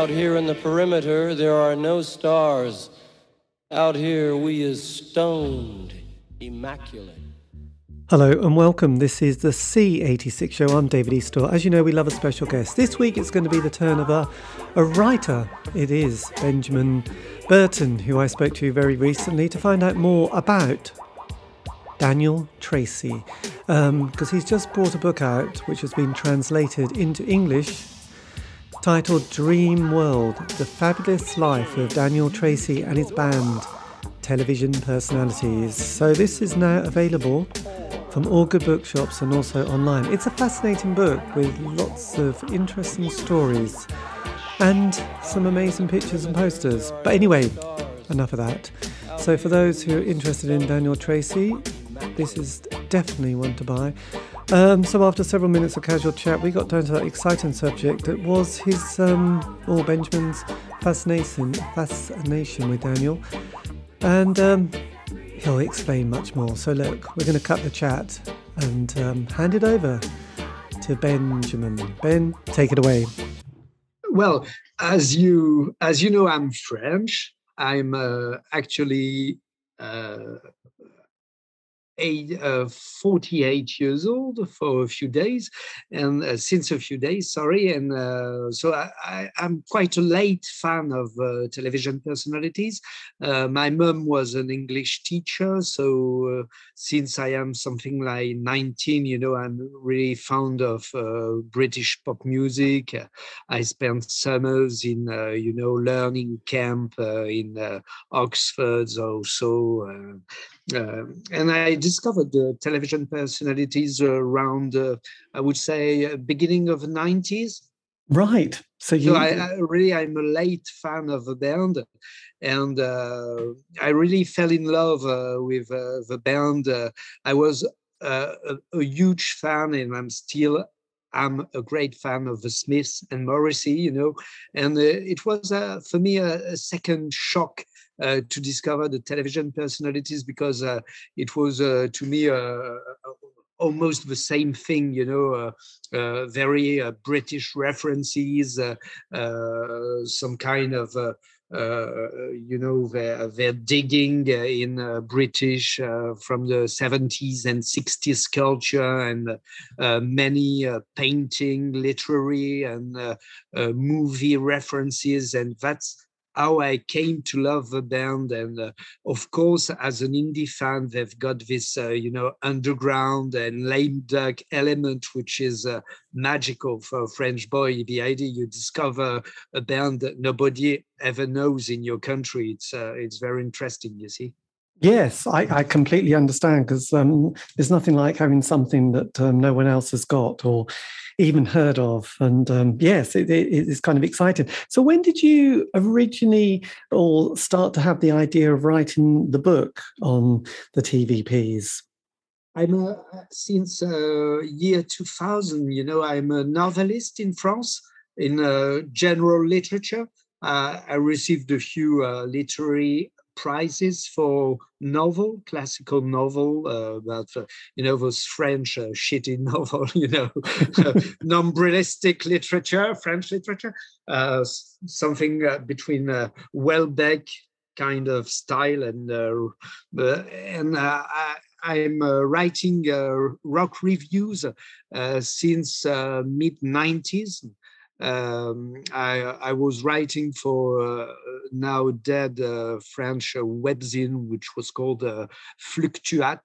Out here in the perimeter, there are no stars. Out here, we is stoned, immaculate. Hello and welcome. This is the C86 show. I'm David Eastaugh. As you know, we love a special guest. This week it's going to be the turn of a, a writer. It is Benjamin Berton, who I spoke to very recently to find out more about Daniel Treacy. Because um, he's just brought a book out which has been translated into English titled Dream World The Fabulous Life of Daniel Treacy and his band, Television Personalities. So this is now available from all good bookshops and also online. It's a fascinating book with lots of interesting stories and some amazing pictures and posters. But anyway, enough of that. So, for those who are interested in Daniel Treacy, this is definitely one to buy. Um, so, after several minutes of casual chat, we got down to that exciting subject that was his, um, or Benjamin's fascination, fascination with Daniel. And um, he'll explain much more. So, look, we're going to cut the chat and um, hand it over to Benjamin. Ben, take it away. Well, as you as you know, I'm French. I'm uh, actually uh, eight, uh, 48 years old for a few days, and uh, since a few days, sorry. And uh, so I, am quite a late fan of uh, television personalities. Uh, my mom was an English teacher, so uh, since I am something like 19, you know, I'm really fond of British pop music. I spent summers in, you know, learning camp in Oxford also. Uh, and I discovered the television personalities around, uh, I would say, uh, beginning of the 90s. Right. So, you... so I, I, really, I'm a late fan of the band. And uh, I really fell in love uh, with the band. I was a, a huge fan, and I'm still I'm a great fan of the Smiths and Morrissey, you know, and uh, it was uh, for me a, a, second shock uh, to discover the television personalities because uh, it was uh, to me uh, almost the same thing, you know, very British references, some kind of uh, you know, they're, they're digging uh, in uh, British from the 70s and 60s culture and many painting, literary, and movie references. And that's how I came to love the band. And uh, of course, as an indie fan, they've got this, uh, you know, underground and lame duck element, which is uh, magical for a French boy. The idea you discover a band that nobody ever knows in your country, it's, uh, it's very interesting, you see. Yes, I, I completely understand because um, there's nothing like having something that um, no one else has got or even heard of. And um, yes, it, it, it's kind of exciting. So, when did you originally or start to have the idea of writing the book on the TVPs? I'm a, since uh, year 2000. You know, I'm a novelist in France in uh, general literature. Uh, I received a few uh, literary prizes for novel, classical novel uh, about uh, you know those French uh, shitty novel, you know, non-realistic literature, French literature, uh, something uh, between uh, Houellebecq kind of style and and I, I'm uh, writing uh, rock reviews uh, since mid 90s um, I, I, was writing for uh, now dead uh, French uh, webzine, which was called uh, Fluctuat,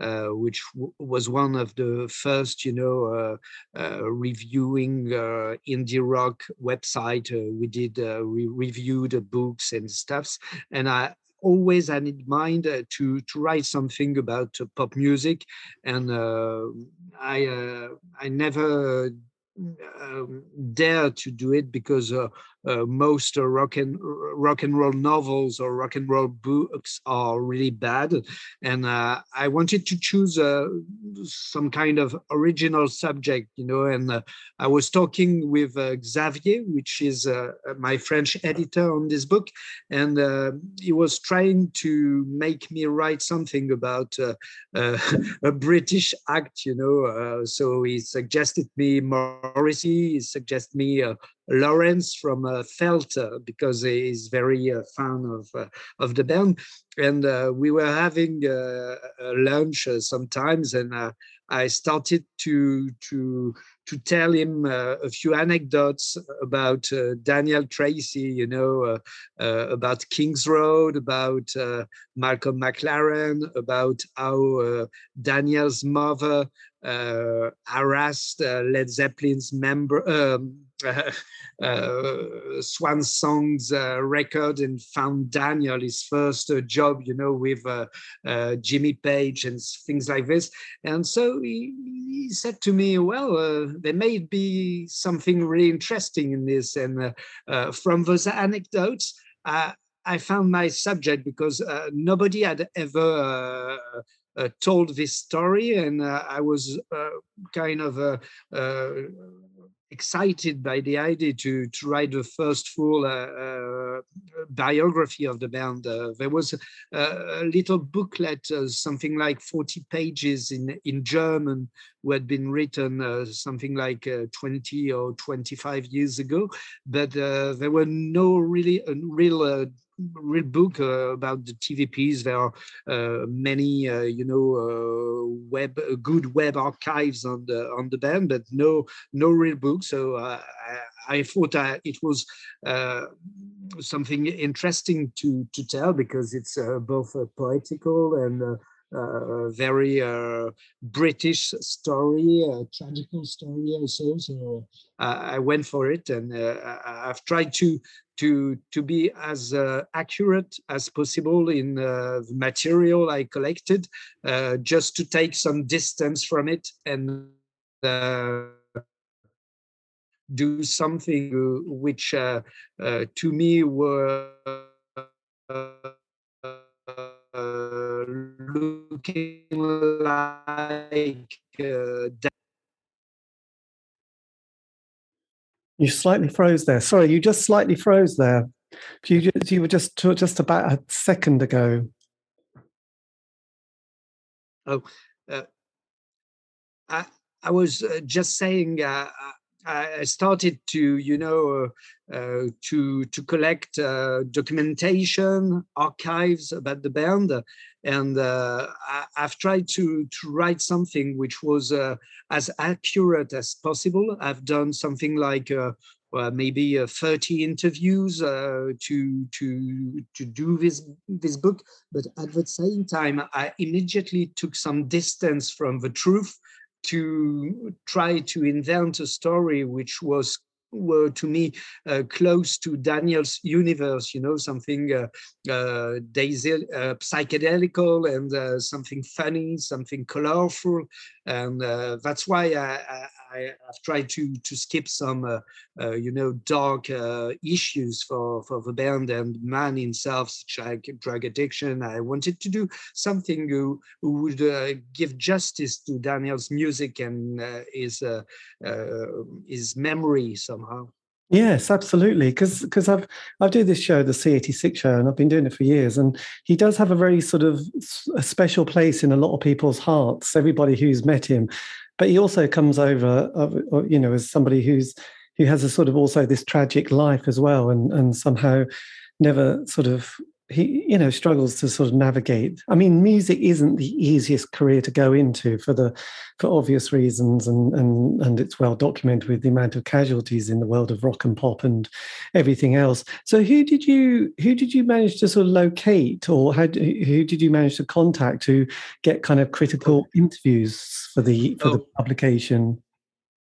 uh, which was one of the first, you know, uh, reviewing indie rock website. we did we reviewed the books and stuffs, and I always had in mind uh, to to write something about uh, pop music, and uh, I I never um, dare to do it because uh, uh, most uh, rock and rock and roll novels or rock and roll books are really bad, and uh, I wanted to choose uh, some kind of original subject, you know. And uh, I was talking with Xavier, which is my French editor on this book, and he was trying to make me write something about a British act, you know. so he suggested me Morrissey, he suggested me Lawrence from uh, Felter because he's very uh, fan of uh, of the band, and uh, we were having uh, lunch sometimes, and I started to to to tell him a few anecdotes about Daniel Treacy, you know, about King's Road, about Malcolm McLaren, about how Daniel's mother harassed Led Zeppelin's member. Um, Swan Songs uh, record and found Daniel his first uh, job, you know, with uh, uh, Jimmy Page and things like this. And so he, he said to me, "Well, uh, there may be something really interesting in this." And from those anecdotes. I found my subject because nobody had ever uh, told this story, and uh, I was uh, kind of excited by the idea to, to write the first full uh, uh, biography of the band. Uh, there was a, a little booklet, uh, something like 40 pages in, in German, who had been written uh, something like uh, 20 or 25 years ago, but there were no really real real book uh, about the TVPs. There are uh, many, uh, you know, web good web archives on the on the band, but no no real book. So I, I, thought it was something interesting to to tell because it's both a poetical and uh, very uh, British story, a tragical story also. So uh, I went for it, and I've tried to to to be as accurate as possible in the material I collected, just to take some distance from it and do something which uh, uh, to me were uh, looking like you slightly froze there. Sorry, you just slightly froze there. You, you were just just about a second ago. Oh, uh, I I was uh, just saying uh, I started to, you know, uh, to to collect uh, documentation, archives about the band, and uh, I, have tried to to write something which was uh, as accurate as possible. I've done something like. Well, maybe 30 interviews to to to do this this book, but at the same time, I immediately took some distance from the truth to try to invent a story which was were to me uh, close to Daniel's universe, you know, something uh, uh, daisy, uh, psychedelical and uh, something funny, something colorful, and uh, that's why I, I, have tried to to skip some, uh, uh, you know, dark uh, issues for for the band and man himself, such like drug addiction. I wanted to do something who, who would uh, give justice to Daniel's music and uh, his uh, his memory somehow. Yes, absolutely. Because because I've I've do this show, the C86 show, and I've been doing it for years. And he does have a very sort of a special place in a lot of people's hearts. Everybody who's met him, but he also comes over, uh, you know, as somebody who's who has a sort of also this tragic life as well, and and somehow never sort of he you know struggles to sort of navigate. I mean music isn't the easiest career to go into for the for obvious reasons and and and it's well documented with the amount of casualties in the world of rock and pop and everything else. So who did you who did you manage to sort of locate or how who did you manage to contact to get kind of critical interviews for the for oh. the publication?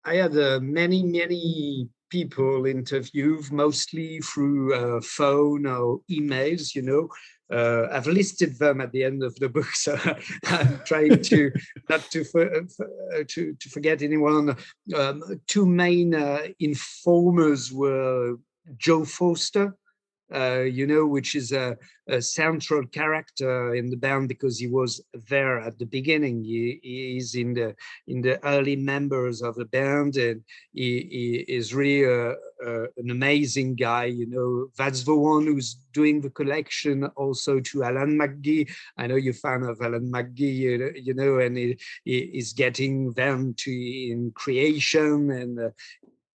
I had uh, many many people interviewed mostly through uh, phone or emails, you know. Uh, I've listed them at the end of the book, so I'm trying to not to uh, to, to forget anyone. Um, two main uh, informers were Joe Foster, uh, you know, which is a, a, central character in the band because he was there at the beginning. He, he is in the in the early members of the band, and he, he is really a, a, an amazing guy. You know, that's the one who's doing the collection also to Alan McGee. I know you're a fan of Alan McGee, you, you know, and he, he is getting them to in creation and uh,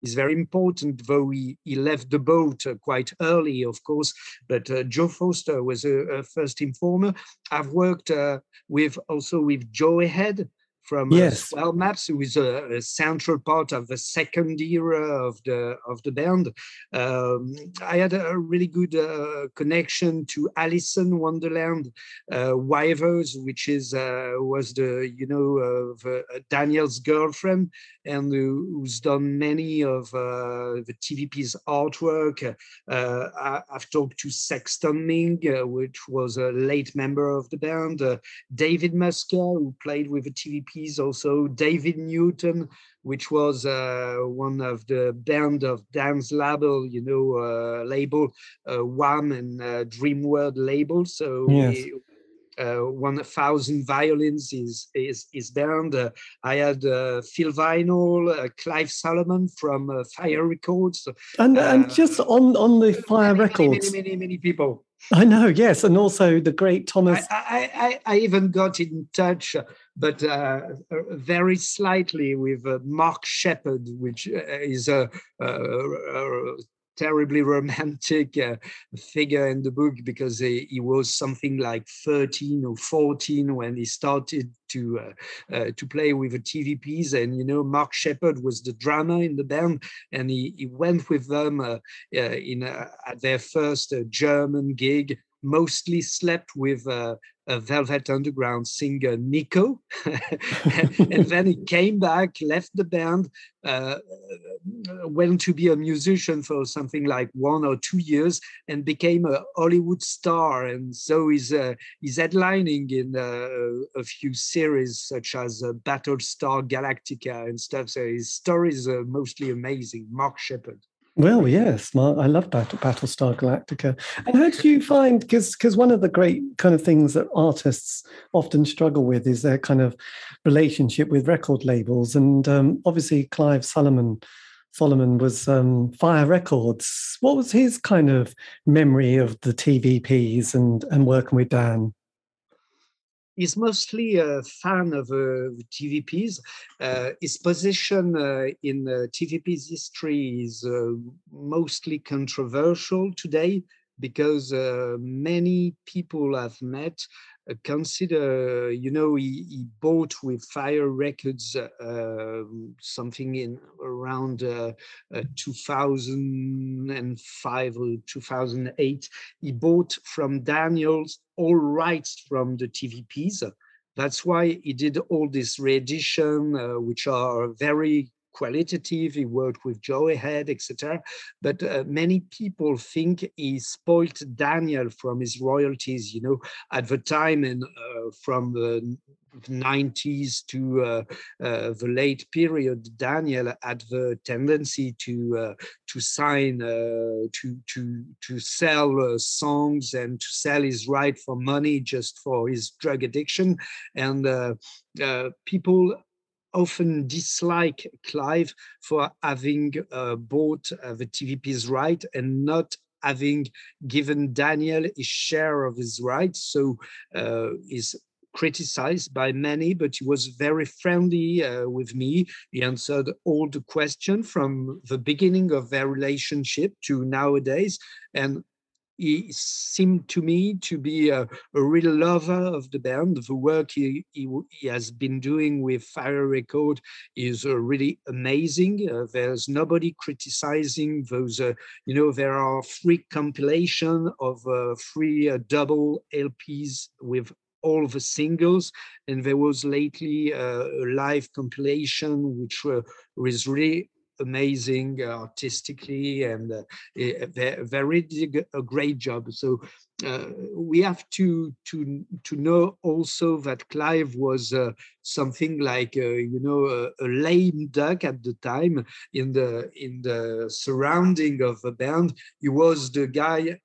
is very important, though he, he left the boat uh, quite early, of course. But uh, Joe Foster was a, a, first informer. I've worked uh, with also with Jowe Head, from uh, yes. Swell Maps, who is a, a, central part of the second era of the of the band. Um, I had a really good uh, connection to Alison Wonderland uh, Withers, which is uh, was the you know uh, Daniel's girlfriend and who's done many of uh, the TVP's artwork. I, have talked to Sexton Ming, which was a late member of the band. David Musker, who played with the TVP also David Newton, which was uh, one of the band of Dan's label, you know, uh, label, uh, Whaam and uh, Dream World label. So yes. uh, 1000 violins is is is band. Uh, I had uh, Phil Vinyl, uh, Clive Solomon from uh, Fire Records, and and just on on the Fire many, Records, many, many many people. I know, yes, and also the great Thomas. I I, I even got in touch, uh, but uh, uh, very slightly with uh, Mark Sheppard, which is a, a, a terribly romantic uh, figure in the book because he, he, was something like 13 or 14 when he started to uh, uh, to play with the TVPs. And you know, Mark Sheppard was the drummer in the band, and he, he went with them uh, uh, in at their first uh, German gig mostly slept with uh, a Velvet Underground singer, Nico. and then he came back, left the band, uh, went to be a musician for something like one or two years, and became a Hollywood star. And so he's, uh, he's headlining in uh, a few series such as uh, Battlestar Galactica and stuff. So his story is uh, mostly amazing. Mark Sheppard. Well, yes, I love Battle, Battlestar Galactica. And how do you find because because one of the great kind of things that artists often struggle with is their kind of relationship with record labels, and um, obviously Clive Solomon Solomon was um, Fire Records. What was his kind of memory of the TVPs and and working with Dan? He's mostly a fan of uh, TVPs. Uh, his position uh, in TVP's history is mostly controversial today because uh, many people I've met uh, consider, you know, he, he, bought with Fire Records uh, something in around uh, uh 2005 or 2008. He bought from Daniels all rights from the TVPs. That's why he did all this re-edition, uh, which are very qualitative. He worked with Jowe Head, etc. But uh, many people think he spoiled Daniel from his royalties. You know, at the time and uh, from the 90s to uh, uh, the late period, Daniel had the tendency to uh, to sign uh, to to to sell songs and to sell his right for money just for his drug addiction, and people often dislike Clive for having uh, bought uh, the TVP's right and not having given Daniel his share of his rights. So uh, is criticized by many, but he was very friendly uh, with me. He answered all the questions from the beginning of their relationship to nowadays. And he seemed to me to be a, a, real lover of the band. The work he, he, he has been doing with Fire Record is uh, really amazing. Uh, there's nobody criticizing those, uh, you know, there are free compilation of uh, free uh, double LPs with all the singles and there was lately uh, a live compilation which was really amazing uh, artistically and uh, very did a great job. So uh, we have to to to know also that Clive was uh, something like uh, you know a, a, lame duck at the time in the in the surrounding of the band. He was the guy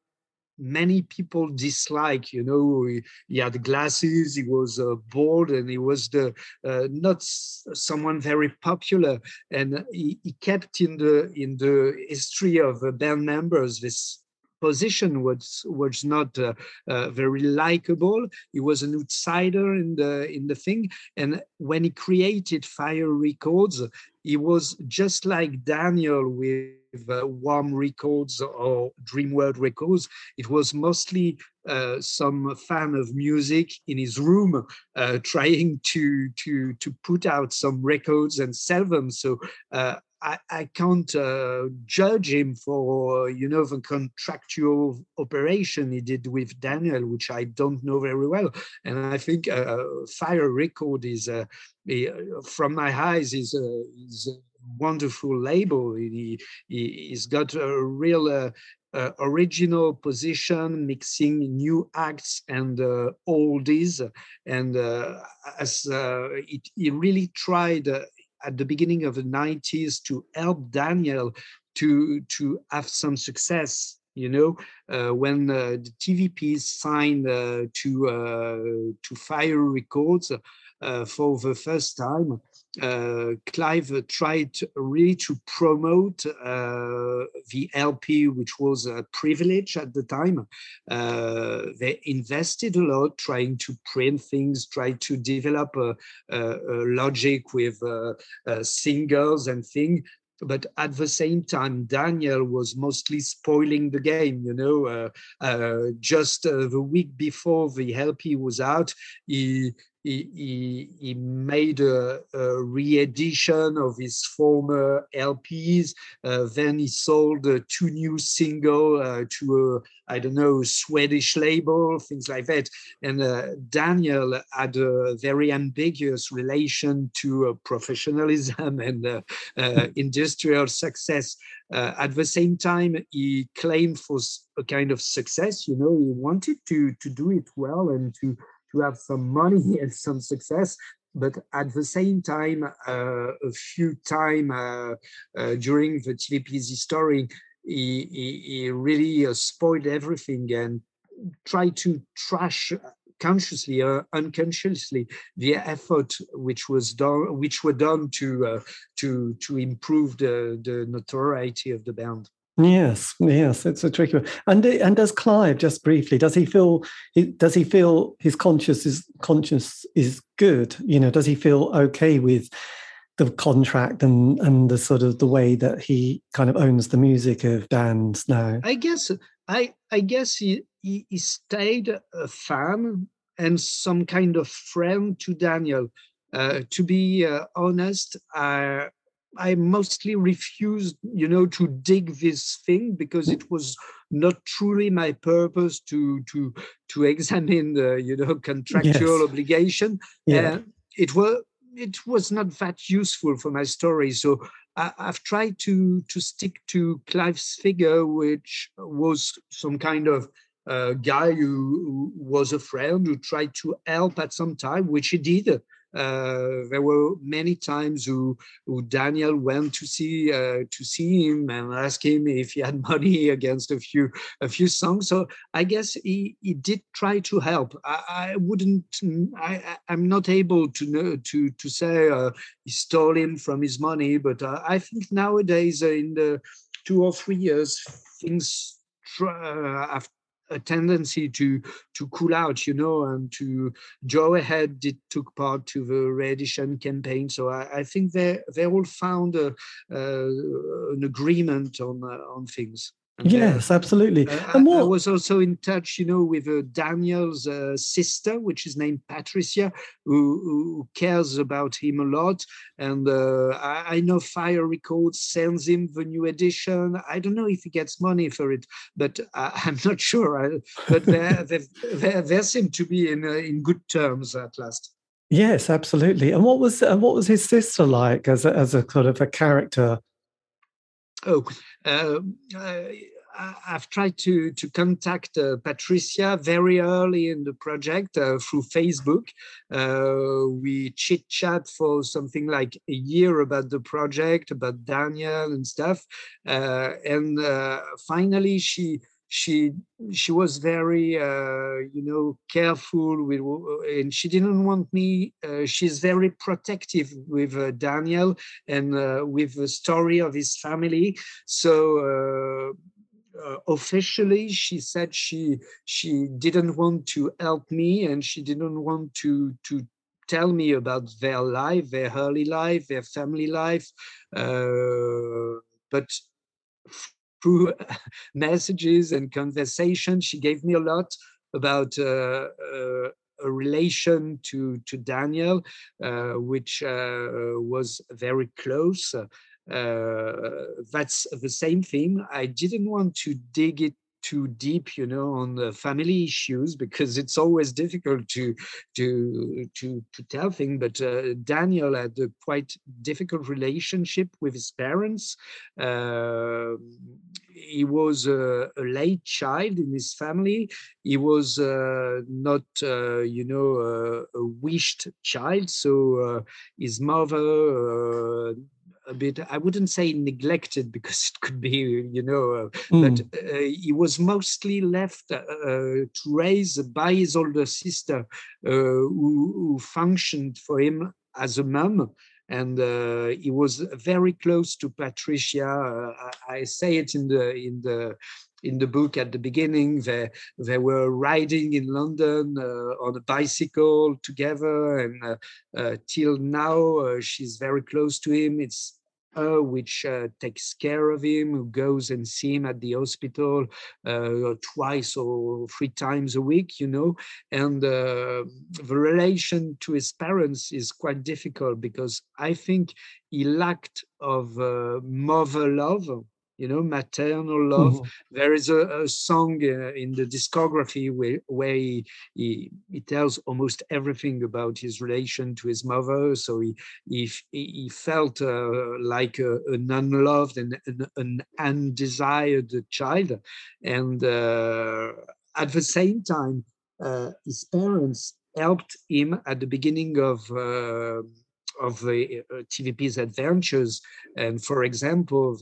many people dislike you know he, he had glasses he was uh, bored and he was the uh, not someone very popular and he, he, kept in the in the history of the band members this position was was not uh, uh, very likable. He was an outsider in the in the thing, and when he created Fire Records, he was just like Daniel with uh, Warm Records or Dream World Records. It was mostly uh, some fan of music in his room uh, trying to to to put out some records and sell them. So uh, I, I can't uh, judge him for you know the contractual operation he did with Daniel, which I don't know very well. And I think uh, Fire Record is, uh, from my eyes, is, is a wonderful label. He, he has got a real. Uh, uh, original position, mixing new acts and uh, oldies, and uh, as uh, it, he really tried at the beginning of the 90s to help Daniel to, to have some success. You know, uh, when uh, the TVP signed uh, to uh, to Fire Records uh, for the first time, uh, Clive tried really to promote uh, the LP, which was a privilege at the time. Uh, they invested a lot trying to print things, try to develop a, a, a logic with uh, uh, singles and things but at the same time daniel was mostly spoiling the game you know uh, uh, just uh, the week before the lp was out he he, he, he made a, a re-edition of his former LPs. Uh, then he sold uh, two new single uh, to a, I don't know, Swedish label, things like that. And uh, Daniel had a very ambiguous relation to professionalism and uh, uh, industrial success. at the same time, he claimed for a kind of success. You know, he wanted to to do it well and to to have some money and some success but at the same time, uh, a few time uh, uh, during the TVP's history, he, he, he really uh, spoiled everything and tried to trash consciously or unconsciously the effort which was done, which were done to uh, to to improve the the notoriety of the band. Yes, yes, it's a tricky one. And and does Clive just briefly? Does he feel? Does he feel his conscious is conscious is good? You know, does he feel okay with the contract and and the sort of the way that he kind of owns the music of Dan's now? I guess I I guess he he, he stayed a fan and some kind of friend to Daniel. Uh, to be uh, honest, I I mostly refused, you know, to dig this thing because it was not truly my purpose to to to examine the, you know, contractual yes. obligation. Yeah. Uh, it was it was not that useful for my story. So I, have tried to to stick to Clive's figure, which was some kind of uh, guy who, who, was a friend who tried to help at some time, which he did. Uh, there were many times who, who Daniel went to see uh, to see him and ask him if he had money against a few a few songs. So I guess he, he did try to help. I, I wouldn't. I I'm not able to know to to say uh, he stole him from his money, but uh, I think nowadays uh, in the two or three years things have a tendency to to cool out, you know, and to Joe Ahead did took part to the re-edition campaign. So I, I think they they all found a, uh, an agreement on uh, on things. And yes, absolutely. Uh, and what... I, I, was also in touch, you know, with uh, Daniel's uh, sister, which is named Patricia, who, who, cares about him a lot. And uh, I, I, know Fire Records sends him the new edition. I don't know if he gets money for it, but I'm not sure. but they, seem to be in uh, in good terms at last. Yes, absolutely. And what was uh, what was his sister like as a, as a sort of a character? Oh, um, I've tried to to contact uh, Patricia very early in the project uh, through Facebook. Uh, we chit chat for something like a year about the project, about Daniel and stuff, uh, and uh, finally she she she was very uh, you know careful with and she didn't want me uh, she's very protective with uh, daniel and uh, with the story of his family. So uh, uh, officially she said she she didn't want to help me and she didn't want to to tell me about their life their early life their family life. But through messages and conversation she gave me a lot about uh, uh a relation to to Daniel, uh, which uh, was very close uh, that's the same thing. I didn't want to dig it too deep, you know, on the family issues because it's always difficult to to to to tell things. But uh, Daniel had a quite difficult relationship with his parents. Uh, he was a, a, late child in his family. He was uh, not, uh, you know, a wished child. So uh, his mother uh, a bit i wouldn't say neglected because it could be you know uh, mm. but uh, he was mostly left uh, uh, to raise by his older sister uh, who, who, functioned for him as a mom and uh, he was very close to patricia I, I say it in the in the in the book at the beginning. They they were riding in London uh, on a bicycle together, and uh, uh, till now she's very close to him. It's her which takes care of him, who goes and see him at the hospital twice or three times a week, you know. And the relation to his parents is quite difficult because I think he lacked of mother love you know, maternal love. Mm-hmm. There is a, a song uh, in the discography where, where he, he, he, tells almost everything about his relation to his mother. So he he, he felt uh, like a, an unloved and an, an undesired child, and uh, at the same time, uh, his parents helped him at the beginning of uh, of the uh, TVP's adventures. And for example,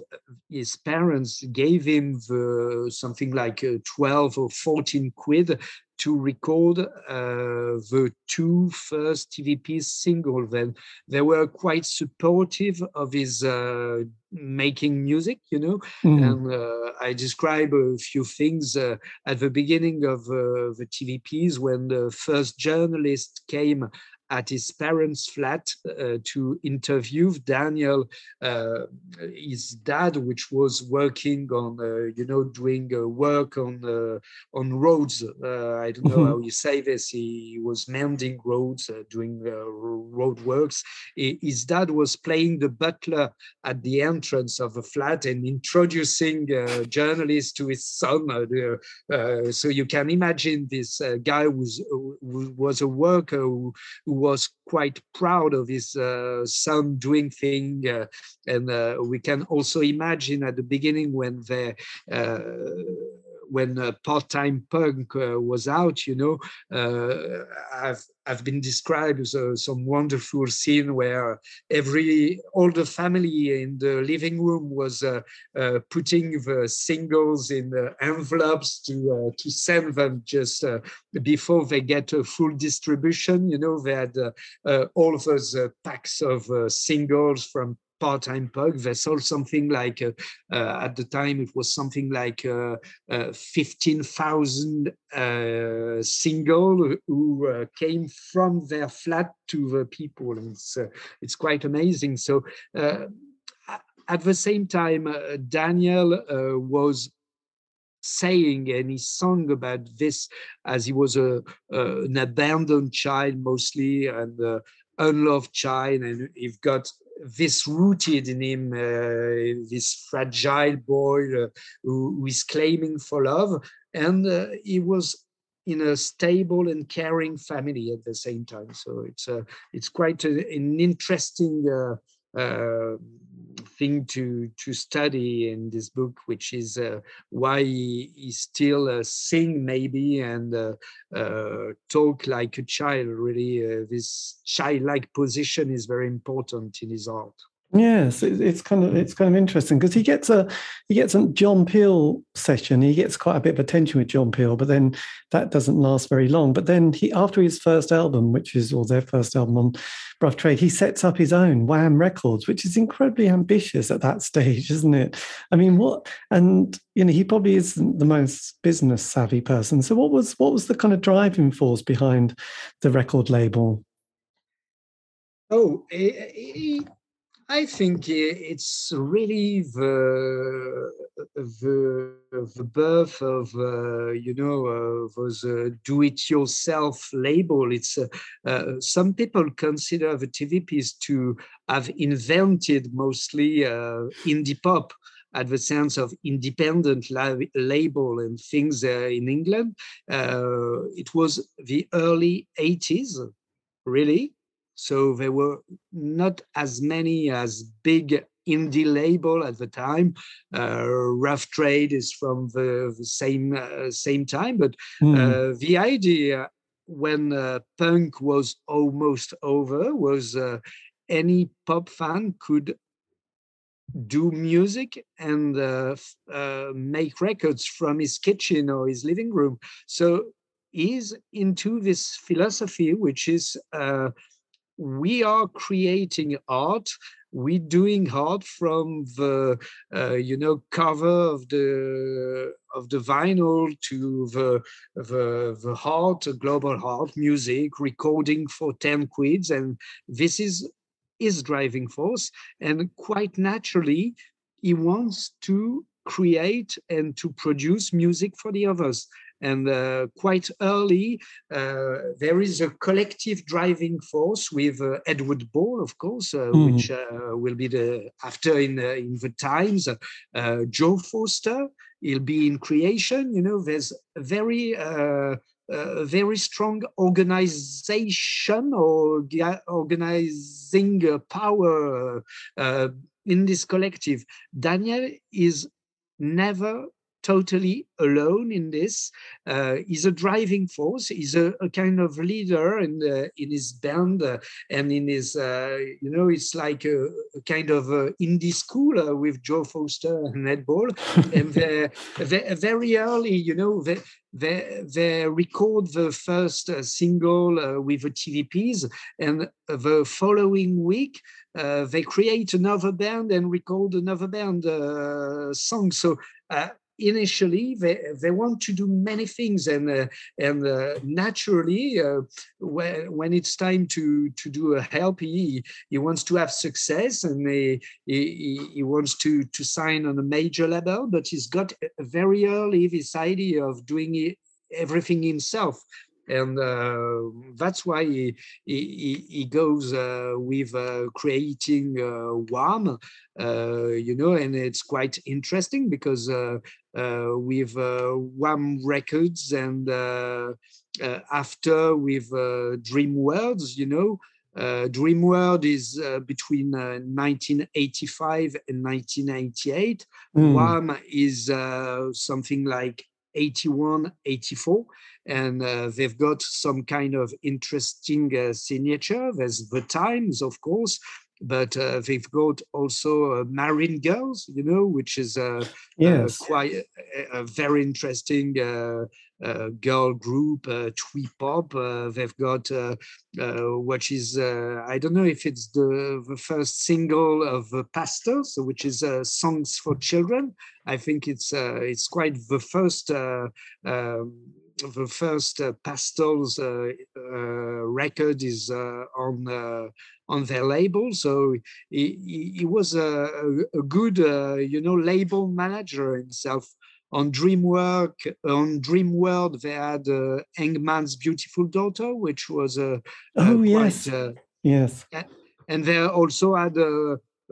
his parents gave him the, something like uh, 12 or 14 quid to record uh, the two first TVP singles. Then they were quite supportive of his uh, making music, you know. Mm. And uh, I describe a few things uh, at the beginning of uh, the TVPs when the first journalist came at his parents' flat uh, to interview Daniel, uh, his dad, which was working on, uh, you know, doing uh, work on uh, on roads. Uh, I don't know mm-hmm. how you say this. He was mending roads, doing road works. His dad was playing the butler at the entrance of the flat and introducing journalists to his son. so you can imagine this guy was was a worker who, who was quite proud of his uh, son doing thing, uh, and uh, we can also imagine at the beginning when they uh, when uh, part-time punk uh, was out, you know, uh, I've I've been described as some wonderful scene where every all the family in the living room was uh, uh, putting the singles in envelopes to to send them just before they get a full distribution. You know, they had all those packs of singles from part-time punk. They sold something like, uh, uh, at the time, it was something like uh, uh 15,000 uh, single who came from their flat to the people. And it's, it's quite amazing. So at the same time, Daniel was saying and he sung about this as he was a, an abandoned child mostly and uh, unloved child and he's got this rooted in him, uh, this fragile boy uh, who, who is claiming for love. And uh, he was in a stable and caring family at the same time. So it's uh, it's quite a, an interesting uh, uh, thing to to study in this book, which is uh, why he, he still uh, sing maybe and uh, uh talk like a child. Really, uh, this childlike position is very important in his art. Yes, it's kind of it's kind of interesting because he gets a he gets a John Peel session. He gets quite a bit of attention with John Peel, but then that doesn't last very long. But then he after his first album, which is or their first album on Rough Trade, he sets up his own Whaam Records, which is incredibly ambitious at that stage, isn't it? I mean, what and you know he probably isn't the most business savvy person. So what was what was the kind of driving force behind the record label? Oh, he, I think it's really the the, the birth of uh, you know uh, those uh, do-it-yourself label. It's uh, uh, some people consider the TVPs to have invented mostly uh, indie pop at the sense of independent label and things in England. it was the early 80s, really so there were not as many as big indie label at the time. Uh, Rough Trade is from the, the same uh, same time, but mm. uh, the idea when uh, punk was almost over was uh, any pop fan could do music and uh, make records from his kitchen or his living room. So he's into this philosophy, which is we are creating art. We're doing art from the uh, you know cover of the of the vinyl to the the, the heart global heart music recording for 10 quids and this is his driving force. And quite naturally he wants to create and to produce music for the others and uh, quite early, uh, there is a collective driving force with uh, Edward Ball, of course, mm. which will be the after in in the Times. Joe Foster, he'll be in creation. You know, there's very uh, very strong organization or organizing power uh, in this collective. Daniel is never totally alone in this. Uh, he's a driving force. He's a, a kind of leader in the, in his band uh, and in his uh, you know it's like a, a kind of indie school uh, with Joe Foster and Ed Ball. and they very early, you know, they they, they record the first uh, single uh, with the TVPs, and the following week uh, they create another band and record another band song. So initially they, they want to do many things and uh, and uh, naturally uh, when, when it's time to to do a help he, he wants to have success and he, he, he wants to to sign on a major label but he's got very early this idea of doing it, everything himself. And uh, that's why he, he, he goes uh, with uh, creating uh, Whaam, uh, you know, and it's quite interesting because with Whaam Records and after with Dream Worlds, you know, uh, Dream World is uh, between uh, 1985 and 1988. Mm. Whaam is something like 81, 84 and uh, they've got some kind of interesting uh, signature. There's the Times, of course, but uh, they've got also uh, Marine Girls, you know, which is uh, uh yes. quite a, a, very interesting uh, uh, girl group, twee pop. they've got which is I don't know if it's the the first single of the Pastels, which is songs for children. I think it's it's quite the first. Um, the first uh, Pastels uh, uh, record is uh, on uh, on their label. So he, he, he was a, a good, you know, label manager himself. On Dreamwork, on Dream World, they had Engman's Beautiful Daughter, which was a oh quite, yes, yes, and they also had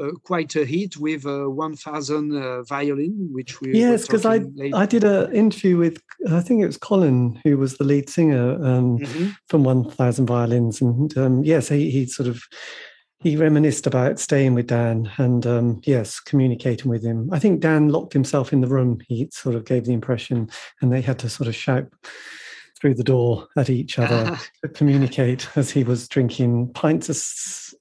uh, quite a hit with uh, 1000 uh, violin which we yes because i later. i did an interview with i think it was colin who was the lead singer um, mm-hmm. from 1000 violins and um, yes he, he sort of he reminisced about staying with Dan and um, yes, communicating with him. I think Dan locked himself in the room. He sort of gave the impression, and they had to sort of shout through the door at each other to communicate as he was drinking pints of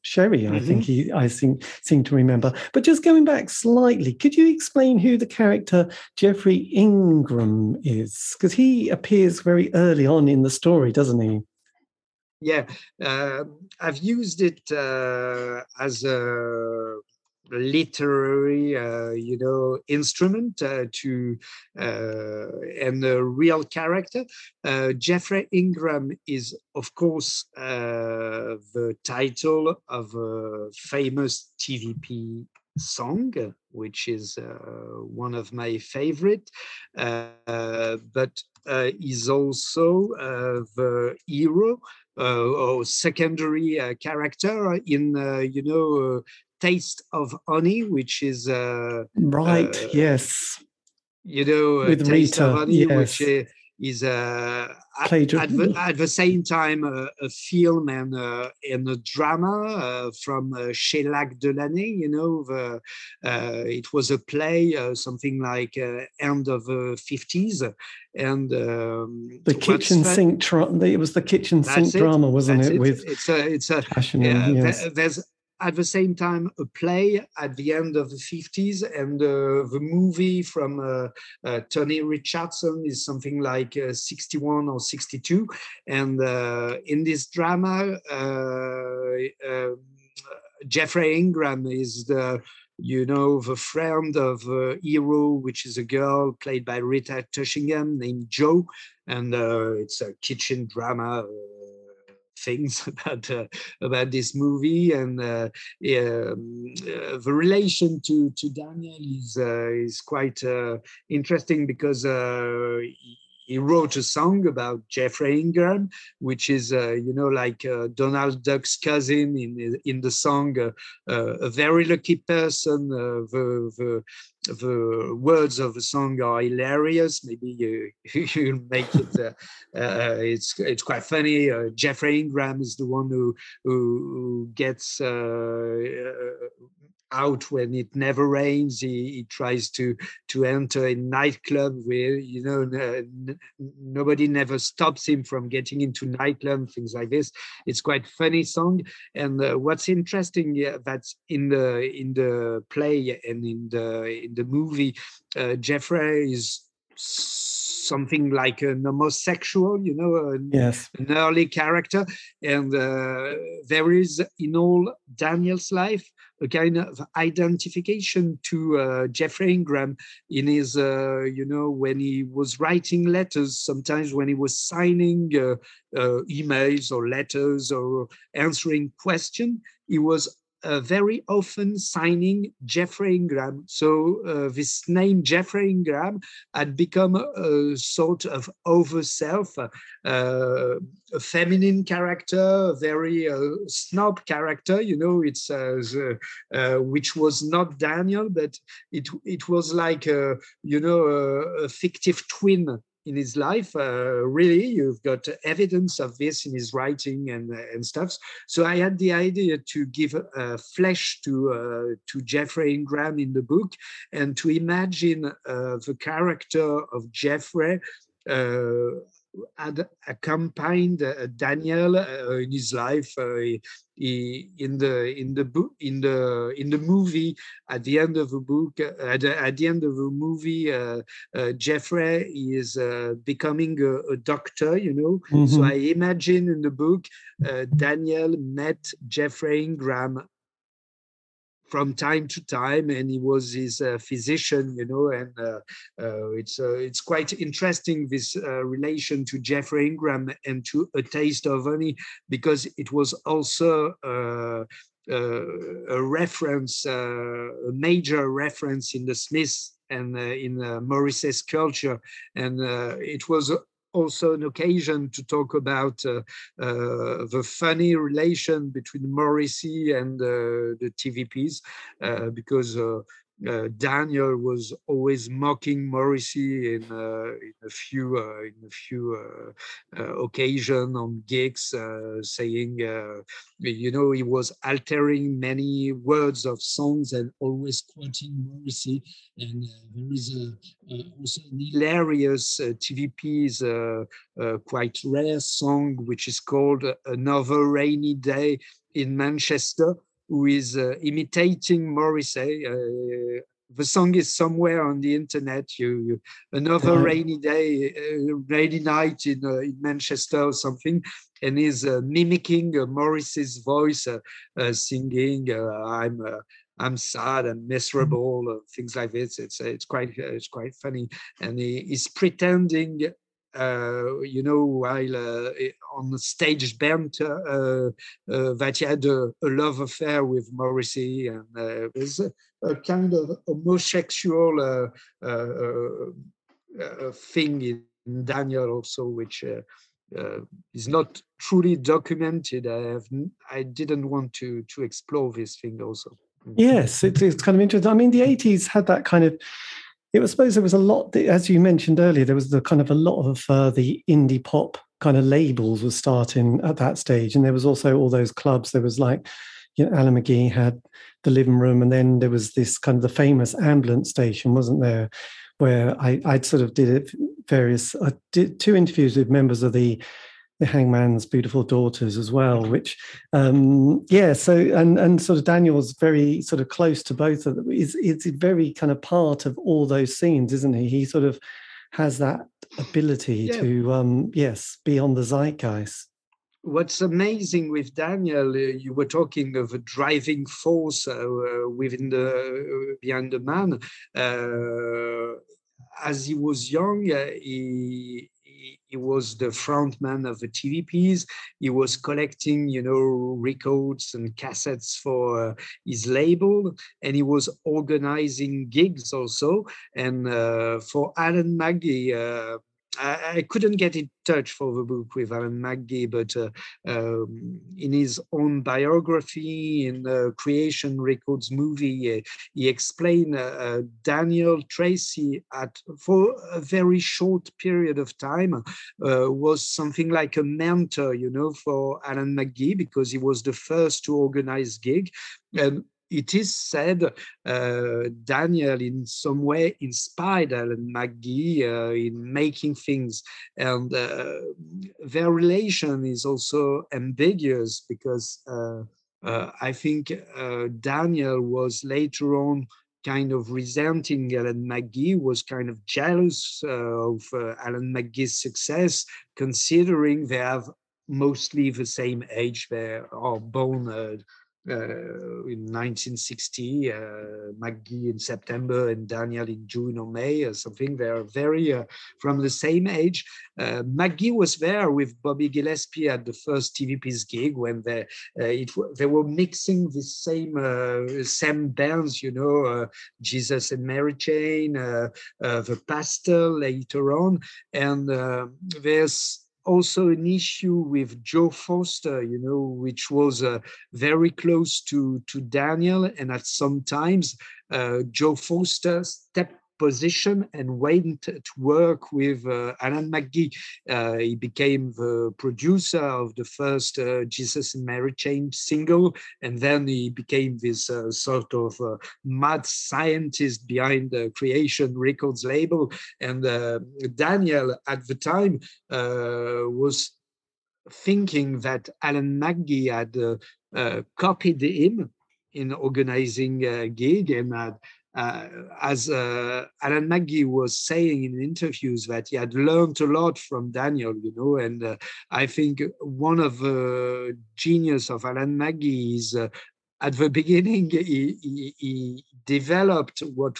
sherry. I mm-hmm. think he, I think, seem to remember. But just going back slightly, could you explain who the character Geoffrey Ingram is? Because he appears very early on in the story, doesn't he? Yeah, uh, I've used it uh, as a literary, uh, you know, instrument uh, to uh, and a real character. Uh, Geoffrey Ingram is, of course, uh, the title of a famous TVP song, which is uh, one of my favorite, but is also the hero or secondary character in, you know, Taste of Honey, which is uh, right. Uh, yes, you know, with Taste Rita, of Honey, yes. which uh, is uh, at, at, the, at, the, same time uh, a film and uh, and a drama uh, from uh, Shelagh Delaney. You know, the, uh, it was a play, uh, something like end of the fifties, and um, the kitchen sink. Tra- it was the kitchen sink it. drama, wasn't it? it? With it's a it's a yes. there's at the same time a play at the end of the 50s and uh, the movie from uh, uh, tony richardson is something like uh, 61 or 62 and uh, in this drama uh, um, geoffrey ingram is the you know the friend of hero which is a girl played by rita tushingham named Jo. and it's a kitchen drama things about uh, about this movie and uh, um, uh, the relation to to Daniel is uh, is quite uh, interesting because he wrote a song about Geoffrey Ingram, which is, uh, you know, like uh, Donald Duck's cousin in in the song, uh, a very lucky person. the, the the words of the song are hilarious. Maybe you you make it. Uh, uh, it's it's quite funny. Uh, Geoffrey Ingram is the one who who, who gets out when it never rains. He, he, tries to to enter a nightclub where you know n- nobody never stops him from getting into nightclub, things like this. It's quite funny song. And uh, what's interesting yeah, that's in the in the play and in the in the movie, uh, Geoffrey is something like an homosexual, you know, an, yes. an early character. And uh, there is in all Daniel's life a kind of identification to uh, Geoffrey Ingram in his, uh, you know, when he was writing letters, sometimes when he was signing uh, uh emails or letters or answering questions, he was uh, very often signing Geoffrey Ingram. So uh, this name Geoffrey Ingram had become a, sort of over self, uh, a feminine character, a very uh, snob character. You know, it's uh, uh, which was not Daniel, but it it was like a, you know a, a fictive twin in his life. Uh, really, you've got evidence of this in his writing and and stuff. So I had the idea to give uh, flesh to uh, to Geoffrey Ingram in the book and to imagine uh, the character of Geoffrey uh, had accompanied uh, Daniel uh, in his life. Uh, he, in the in the book in the in the movie at the end of the book at, the, at the end of the movie Geoffrey is becoming a, a, doctor you know mm-hmm. so I imagine in the book Daniel met Geoffrey Ingram from time to time, and he was his uh, physician, you know, and uh, uh, it's uh, it's quite interesting this uh, relation to Geoffrey Ingram and to A Taste of Honey because it was also. Uh, a reference, a major reference in the Smiths and in Morrissey's culture, and it was also an occasion to talk about uh, uh, the funny relation between Morrissey and uh, the TVPs, uh, because uh, Daniel was always mocking Morrissey in, uh, in a few uh, in a few uh, uh, occasions on gigs, saying, you know, he was altering many words of songs and always quoting Morrissey. And there is a, also an hilarious TV piece, quite rare song, which is called "Another Rainy Day in Manchester." Who is uh, imitating Morrissey. Uh, the song is somewhere on the internet. You, you another mm-hmm. rainy day, uh, rainy night in, uh, in Manchester or something, and is uh, mimicking uh, Morrissey's voice, singing. I'm. I'm sad and miserable, mm-hmm. things like this. It's it's quite it's quite funny, and he, he's pretending uh, you know, while uh, on the stage bent, uh, uh, uh that he had a, a, love affair with Morrissey, and uh, there's a, a, kind of homosexual thing in Daniel also, which uh, is not truly documented. I have I didn't want to to explore this thing also. Mm. Yes, it's, it's kind of interesting. I mean, the 80s had that kind of it was, I suppose there was a lot, as you mentioned earlier, there was the kind of a lot of uh, the indie pop kind of labels was starting at that stage. And there was also all those clubs. There was like, you know, Alan McGee had the living room. And then there was this kind of the famous ambulance station, wasn't there? Where I, I sort of did it various, I did two interviews with members of the the hangman's beautiful daughters as well which um yeah so and and sort of daniel's very sort of close to both of them is it's very kind of part of all those scenes isn't he he sort of has that ability yeah. to um yes be on the zeitgeist what's amazing with Daniel, uh, you were talking of a driving force uh, within the uh, behind the man. Uh, as he was young, uh, he he, was the frontman of the TVPs. He was collecting, you know, records and cassettes for uh, his label, and he was organizing gigs also. And uh, for Alan McGee, uh, I, couldn't get in touch for the book with Alan McGee, but uh, um, in his own biography, in the Creation Records movie, he explained uh, uh Daniel Treacy at for a very short period of time uh, was something like a mentor, you know, for Alan McGee because he was the first to organize gig. And it is said uh, Daniel in some way inspired Alan McGee uh, in making things, and uh, their relation is also ambiguous because uh, uh, I think uh, Daniel was later on kind of resenting Alan McGee, was kind of jealous of Alan McGee's success, considering they have mostly the same age. They are born in 1960, uh, McGee in September and Daniel in June or May or something. They are very uh, from the same age. Uh, McGee was there with Bobby Gillespie at the first TVP's gig when they uh, it, they were mixing the same uh, same bands, you know, Jesus and Mary Chain, the Pastels later on, and there's also an issue with Joe Foster, you know, which was uh, very close to, to Daniel. And at some times, uh, Joe Foster stepped position and went to work with uh, Alan McGee. Uh, he became the producer of the first uh, Jesus and Mary Chain single, and then he became this uh, sort of uh, mad scientist behind the Creation Records label. And uh, Daniel, at the time, was thinking that Alan McGee had copied him in organizing a gig and had as uh, Alan McGee was saying in interviews that he had learned a lot from Daniel, you know, and uh, I think one of the genius of Alan McGee is uh, at the beginning he, he, he, developed what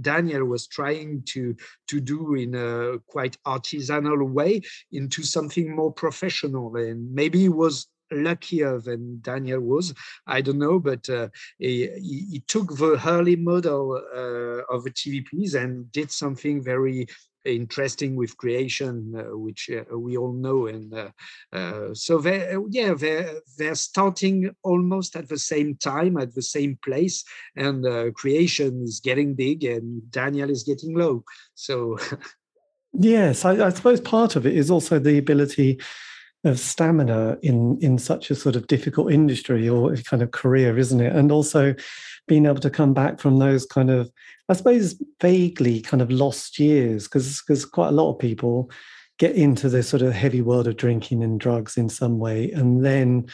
Daniel was trying to to do in a quite artisanal way into something more professional, and maybe he was luckier than Daniel was. I don't know, but uh, he, he, took the early model uh, of the TVPs and did something very interesting with creation, uh, which uh, we all know. And uh, uh so they, yeah, they're, they're starting almost at the same time, at the same place, and creation is getting big and Daniel is getting low. So. yes, I, I suppose part of it is also the ability of stamina in in such a sort of difficult industry or kind of career isn't it and also being able to come back from those kind of I suppose vaguely kind of lost years because because quite a lot of people get into the sort of heavy world of drinking and drugs in some way, and then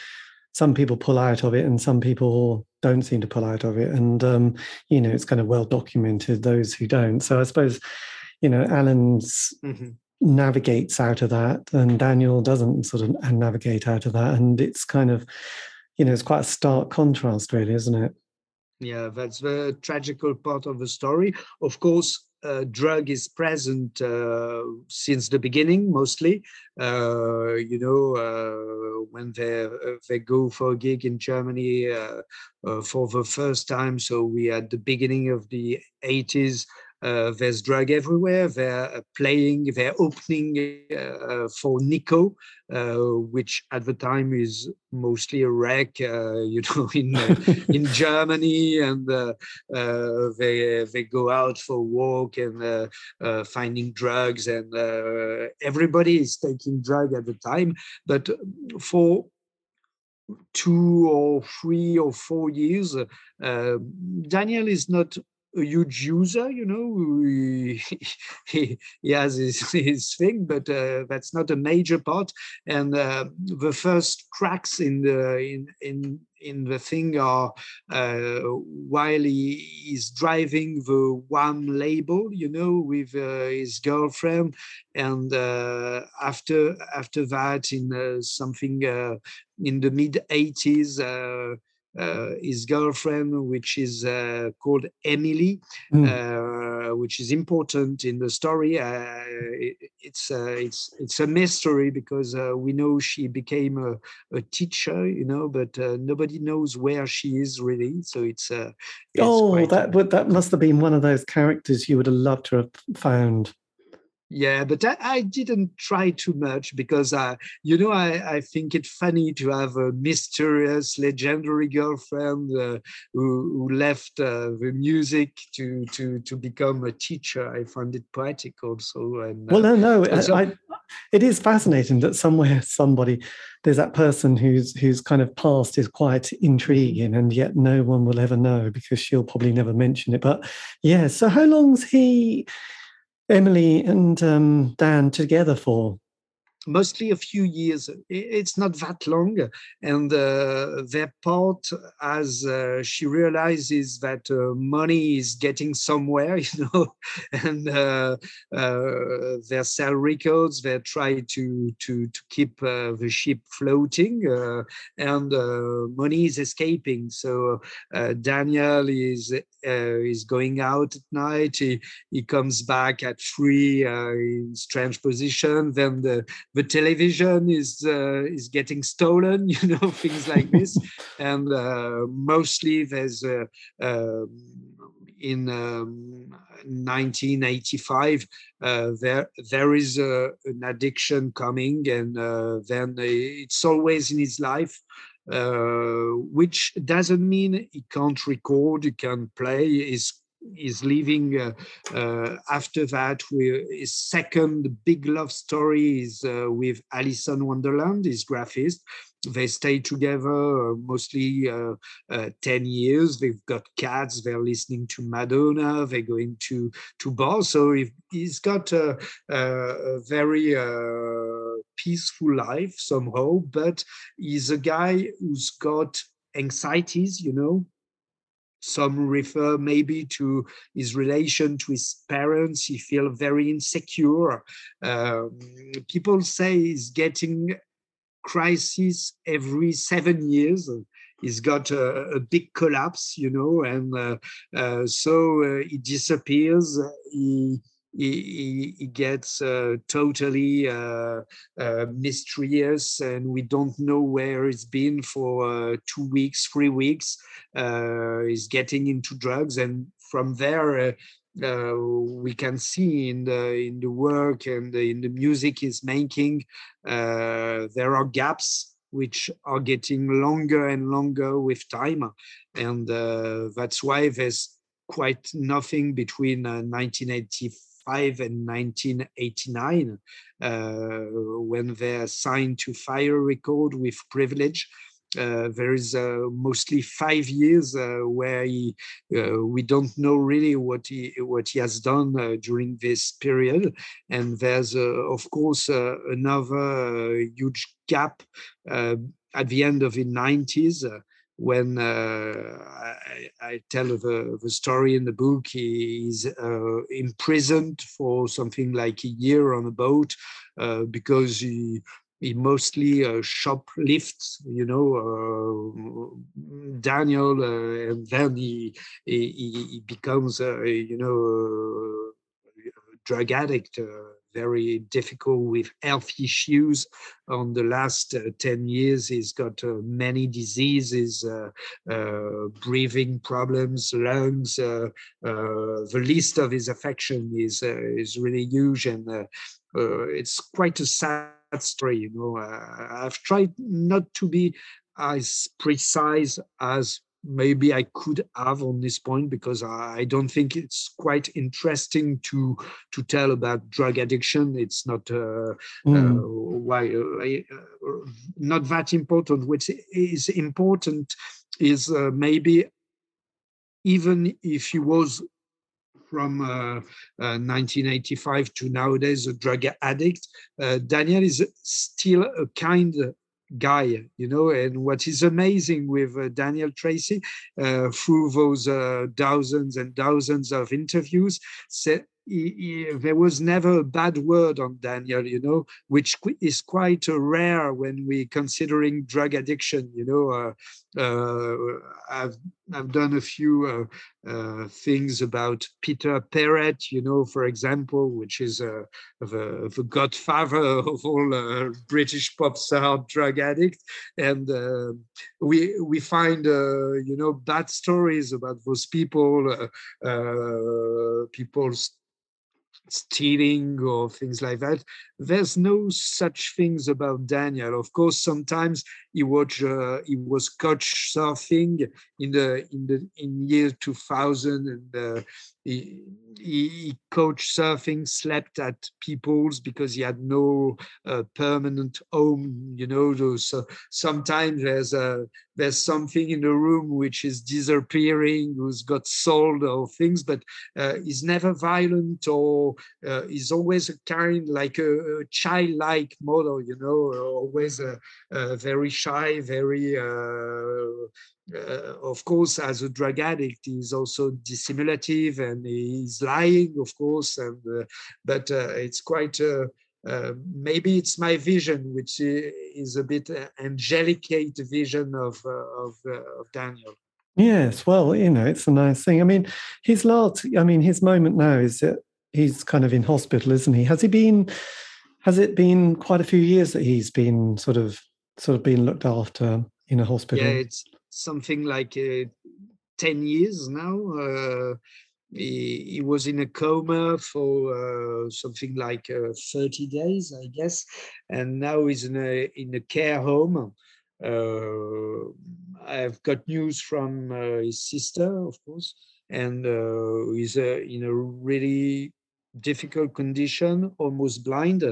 some people pull out of it, and some people don't seem to pull out of it, and um, you know it's kind of well documented those who don't. So I suppose you know Alan's. Mm-hmm. Navigates out of that and daniel doesn't sort of navigate out of that and it's kind of you know it's quite a stark contrast really isn't it yeah, that's the tragical part of the story. Of course, uh, drug is present uh, since the beginning, mostly. Uh, you know, uh, when they uh, they go for a gig in Germany uh, for the first time. So we at the beginning of the 80s. Uh, there's drug everywhere. They're uh, playing, they're opening uh, uh for Nico, uh, which at the time is mostly a wreck, uh, you know, in in Germany, and they they go out for a walk and finding drugs, and everybody is taking drug at the time. But for two or three or four years, uh, Daniel is not a huge user, you know, he, he, has his, his thing, but uh, that's not a major part. And uh, the first cracks in the in in in the thing are uh, while he is driving the Whaam label, you know, with uh, his girlfriend, and uh, after after that, in uh, something in the mid 80s uh, his girlfriend, which is uh, called Emily, mm. uh, which is important in the story. Uh, it, it's uh, it's it's a mystery because uh, we know she became a, a teacher, you know, but nobody knows where she is really. So it's, it's oh, that that must have been one of those characters you would have loved to have found. Yeah, but I, I, didn't try too much because, uh, you know, I, I think it's funny to have a mysterious, legendary girlfriend uh, who, who, left uh, the music to, to to become a teacher. I find it poetic also. And, well, no, no, so, I, it is fascinating that somewhere somebody there's that person whose whose kind of past is quite intriguing, and yet no one will ever know because she'll probably never mention it. But yeah, so how long's he? Emily and um, Dan together for? Mostly a few years. It's not that long. And uh, their part, as uh, she realizes that uh, money is getting somewhere, you know, and uh, uh, they sell records, they try to to to keep uh, the ship floating, and money is escaping. So Daniel is is going out at night. He, he comes back at three in strange position. Then the the television is uh, is getting stolen, you know, things like this. and uh, mostly there's uh, um, in um, 1985 uh, there there is a, an addiction coming, and uh, then it's always in his life. Uh, which doesn't mean he can't record, he can play. Is is leaving uh, uh, after that with his second big love story is uh, with Alison Wonderland, his graphist. They stay together uh, mostly uh, uh, 10 years. They've got cats. They're listening to Madonna. They're going to, to bars. So he's got a, a very peaceful life somehow, but he's a guy who's got anxieties, you know, some refer maybe to his relation to his parents. He feels very insecure. Um, people say he's getting crisis every seven years. He's got a, a big collapse, you know, and uh, uh, so uh, he disappears. He he, he gets uh, totally uh, uh, mysterious and we don't know where he's been for uh, two weeks three weeks. Uh, he's getting into drugs and from there uh, we can see in the in the work and in the music he's making, uh, there are gaps which are getting longer and longer with time, and uh, that's why there's quite nothing between 1985 and 1989 uh, when they are signed to Fire Record with Privilege. Uh, there is uh, mostly five years uh, where he, we don't know really what he what he has done during this period, and there's of course another huge gap at the end of the 90s when uh, I, I, tell the, the story in the book, he is uh, imprisoned for something like a year on a boat uh, because he he mostly uh, shoplifts, you know, uh, Daniel, uh, and then he, he, he becomes, uh, you know, drug addict, uh, very difficult with health issues. On the last uh, 10 years, he's got uh, many diseases, uh, uh, breathing problems, lungs. Uh, the list of his affection is, is really huge, and it's quite a sad story. You know, I've tried not to be as precise as maybe I could have on this point because I don't think it's quite interesting to to tell about drug addiction. It's not uh, mm. uh, why uh, not that important. What is important is uh, maybe even if he was from uh, 1985 uh, to nowadays a drug addict, Daniel is still a kind guy, you know. And what is amazing with uh, Daniel Treacy, uh, through those uh, thousands and thousands of interviews, he, he, there was never a bad word on Daniel, you know, which is quite uh, rare when we considering drug addiction. You know, uh, uh, I've I've done a few uh, uh, things about Peter Perrett, you know, for example, which is uh, the, the godfather of all British pop star drug addict, and we we find you know bad stories about those people, people's stealing or things like that. There's no such things about Daniel. Of course, sometimes he was uh, he was coach surfing in the in the in year 2000, and uh, he, he coached surfing, slept at people's because he had no uh, permanent home. You know, so sometimes there's a there's something in the room which is disappearing, who's got sold or things, but uh, he's never violent or uh, he's always a kind like a, a childlike model. You know, always a, a very shy, very uh, uh, of course, as a drug addict, he's also dissimulative and he's lying, of course. And uh, but uh, it's quite uh, uh, maybe it's my vision, which is a bit angelicate vision of of, of Daniel. Yes, well, you know, it's a nice thing. I mean, his last, I mean, his moment now is that he's kind of in hospital, isn't he? Has he been? Has it been quite a few years that he's been sort of sort of been looked after in a hospital? Yeah, it's something like uh, 10 years now. Uh, he, he, was in a coma for uh, something like uh, 30 days, I guess, and now he's in a, in a care home. Uh, I've got news from uh, his sister, of course, and he's in a really difficult condition, almost blind.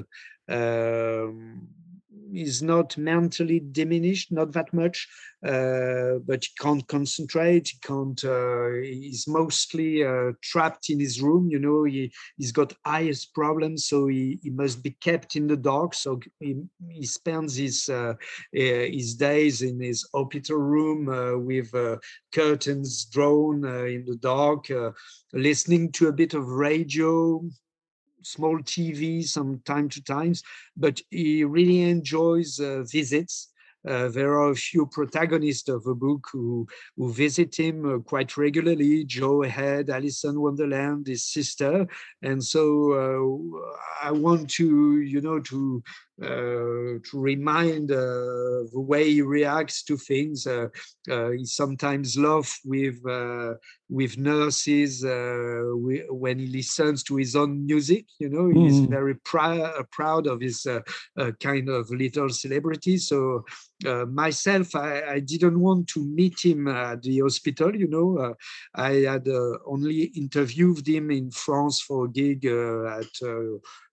Um, is not mentally diminished, not that much, uh, but he can't concentrate. He can't. Uh, he's mostly uh, trapped in his room. You know, he he's got eyes problems, so he, he must be kept in the dark. So he, he spends his uh, uh, his days in his hospital room uh, with curtains drawn in the dark, listening to a bit of radio, small TV some time to times, but he really enjoys uh, visits. Uh, there are a few protagonists of the book who, who visit him uh, quite regularly Jowe Head, Alison Wonderland, his sister. And so uh, I want to, you know, to to remind uh, the way he reacts to things. Uh, he sometimes laughs with with nurses we, when he listens to his own music. You know, mm. he's very proud proud of his kind of little celebrity. So uh, myself, I, I, didn't want to meet him at the hospital. You know, uh, I had uh, only interviewed him in France for a gig at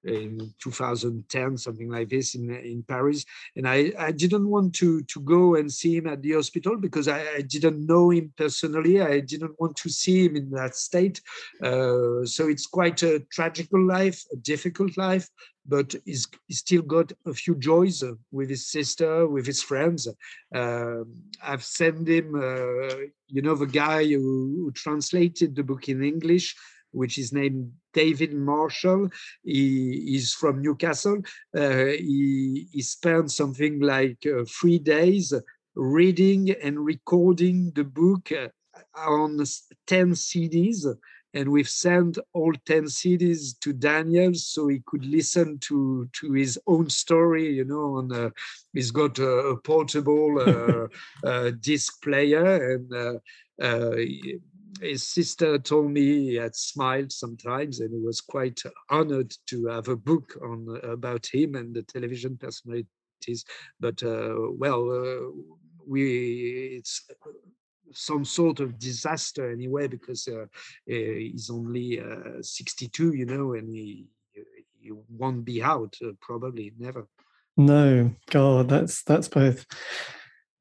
in 2010, something like this in in Paris. And I, I didn't want to to go and see him at the hospital because I, I didn't know him personally. I didn't want to see him in that state. Uh, so it's quite a tragical life, a difficult life, but he's, he's still got a few joys uh, with his sister, with his friends. Uh, I've sent him, uh, you know, the guy who, who translated the book in English which is named David Marshall. He is from Newcastle. Uh, he, he spent something like uh, three days reading and recording the book uh, on 10 CDs. And we've sent all 10 CDs to Daniel so he could listen to, to his own story, you know, on uh, he's got a, a portable uh, uh, disc player and uh, his sister told me he had smiled sometimes and he was quite honored to have a book on about him and the television personalities. But uh, well uh, we it's some sort of disaster anyway because uh, he's only uh, 62 you know and he, he won't be out uh, probably never. No. God that's that's both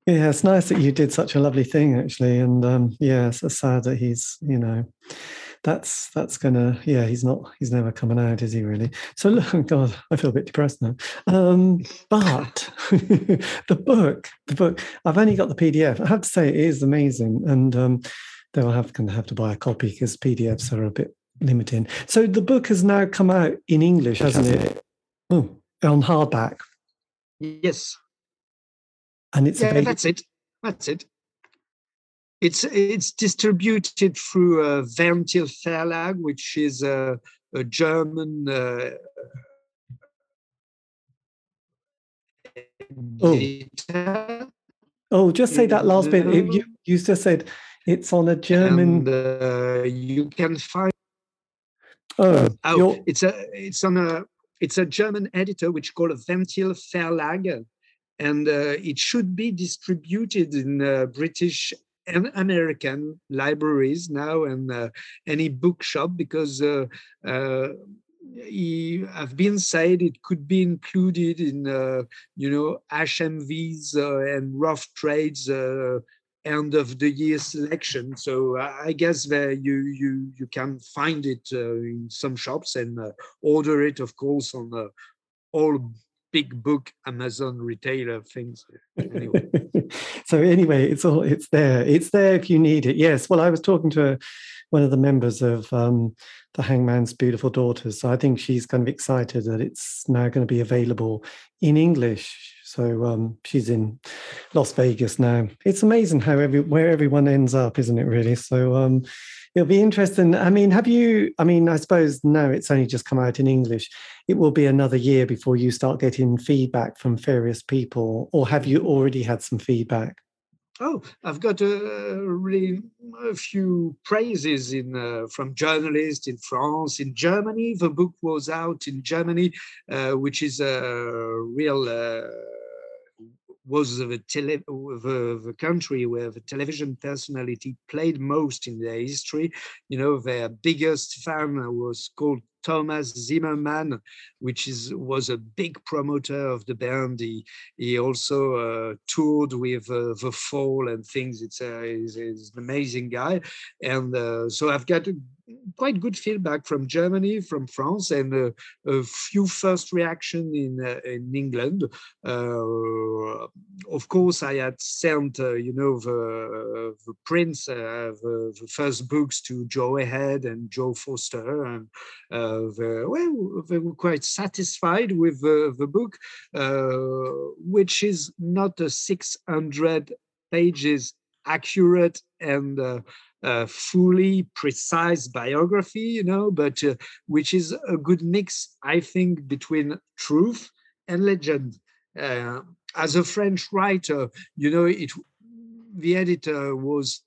yeah, it's nice that you did such a lovely thing, actually, and um, yeah, it's sad that he's, you know, that's that's gonna, yeah, he's not, he's never coming out, is he really? So look, God, I feel a bit depressed now. Um, but the book, the book, I've only got the PDF. I have to say, it is amazing, and um, they'll have going to have to buy a copy because PDFs are a bit limiting. So the book has now come out in English, hasn't it? Oh, on hardback. Yes, and it's yeah, that's it. That's it. It's it's distributed through uh, Ventil Verlag, which is a, a German. Uh, oh. oh, just say that last bit. You you just said it's on a German. And, uh, you can find. Oh, oh it's a it's on a it's a German editor which called Ventil Verlag and uh, it should be distributed in uh, British and American libraries now and uh, any bookshop because uh, uh, have been said it could be included in uh, you know HMVs and rough trades end of the year selection. So I guess that you you you can find it in some shops and order it, of course, on all big book Amazon retailer things. Anyway. so anyway, it's all it's there. It's there if you need it. Yes. Well, I was talking to one of the members of um, the Hangman's Beautiful Daughters. So I think she's kind of excited that it's now going to be available in English. So um, she's in Las Vegas now. It's amazing how every where everyone ends up, isn't it? Really. So um, it'll be interesting. I mean, have you? I mean, I suppose no, it's only just come out in English. It will be another year before you start getting feedback from various people, or have you already had some feedback? Oh, I've got a really a few praises in uh, from journalists in France, in Germany. The book was out in Germany, uh, which is a real. Uh, was the, tele- the, the country where the television personality played most in their history. You know, their biggest fan was called Thomas Zimmerman, which is was a big promoter of the band. He he also uh, toured with uh, the Fall and things. It's a he's, he's an amazing guy, and uh, so I've got quite good feedback from Germany, from France, and uh, a few first reaction in uh, in England. Uh, of course, I had sent you know the the prints, the, the, first books to Jowe Head and Joe Foster, and they, well, they were quite satisfied with the book, which is not a 600 pages accurate and uh, fully precise biography, you know, but uh, which is a good mix, I think, between truth and legend. Uh, as a French writer, you know, it the editor was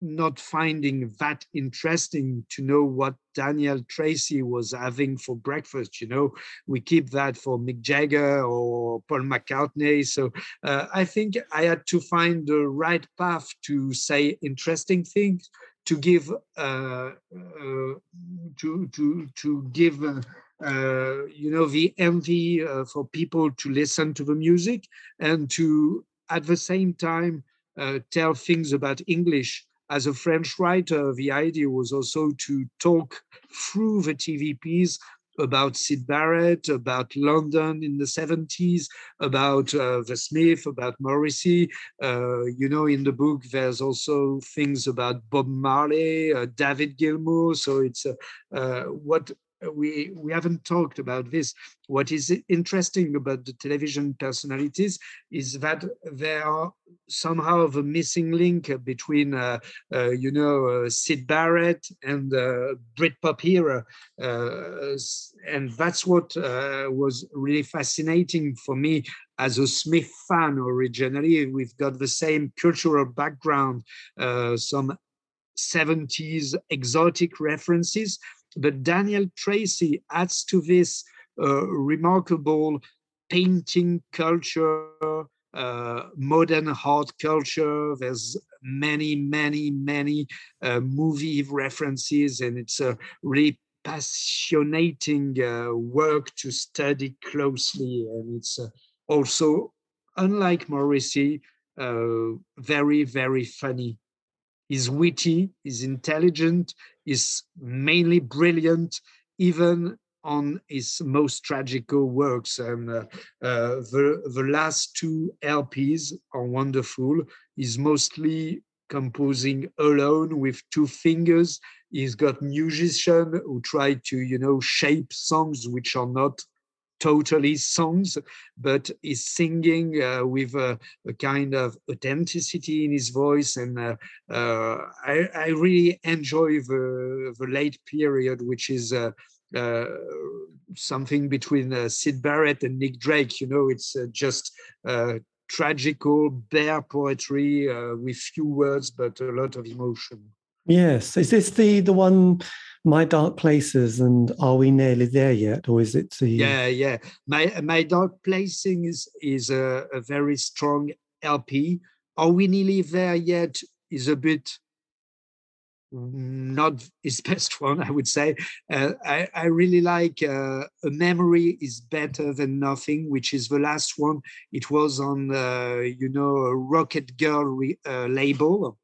not finding that interesting to know what Daniel Treacy was having for breakfast. You know, we keep that for Mick Jagger or Paul McCartney. So uh, I think I had to find the right path to say interesting things, to give, uh, uh, to to to give. Uh, uh, you know the envy uh, for people to listen to the music and to at the same time tell things about english as a French writer, the idea was also to talk through the TVPs about Syd Barrett, about London in the 70s, about uh, the Smith, about Morrissey. Uh, you know, in the book, there's also things about Bob Marley, uh, David Gilmour. So it's uh, what we we haven't talked about this. What is interesting about the television personalities is that they are somehow the missing link between, uh, uh, you know, uh, Syd Barrett and uh, Britpop era, uh, and that's what uh, was really fascinating for me as a Smith fan originally. We've got the same cultural background, some 70s exotic references, but Daniel Treacy adds to this uh, remarkable painting culture, uh, modern art culture. There's many, many, many uh, movie references, and it's a really passionating uh, work to study closely. And it's uh, also, unlike Morrissey, uh, very, very funny. He's witty, he's intelligent, is mainly brilliant, even on his most tragical works. And uh, uh, the, the last two LPs are wonderful. He's mostly composing alone with two fingers. He's got musicians who try to, you know, shape songs which are not totally songs, but is singing uh, with a, a, kind of authenticity in his voice. And uh, uh, I, I, really enjoy the, the late period, which is uh, uh, something between uh, Syd Barrett and Nick Drake. You know, it's just tragical, bare poetry with few words, but a lot of emotion. Yes. Is this the the one my dark places and are we nearly there yet? Or is it the yeah yeah. My my dark placing is is a, a very strong lp are we nearly there yet is a bit not his best one i would say. Uh, I, I really like uh, a memory is better than nothing which is the last one. It was on uh, you know rocket girl re, uh, label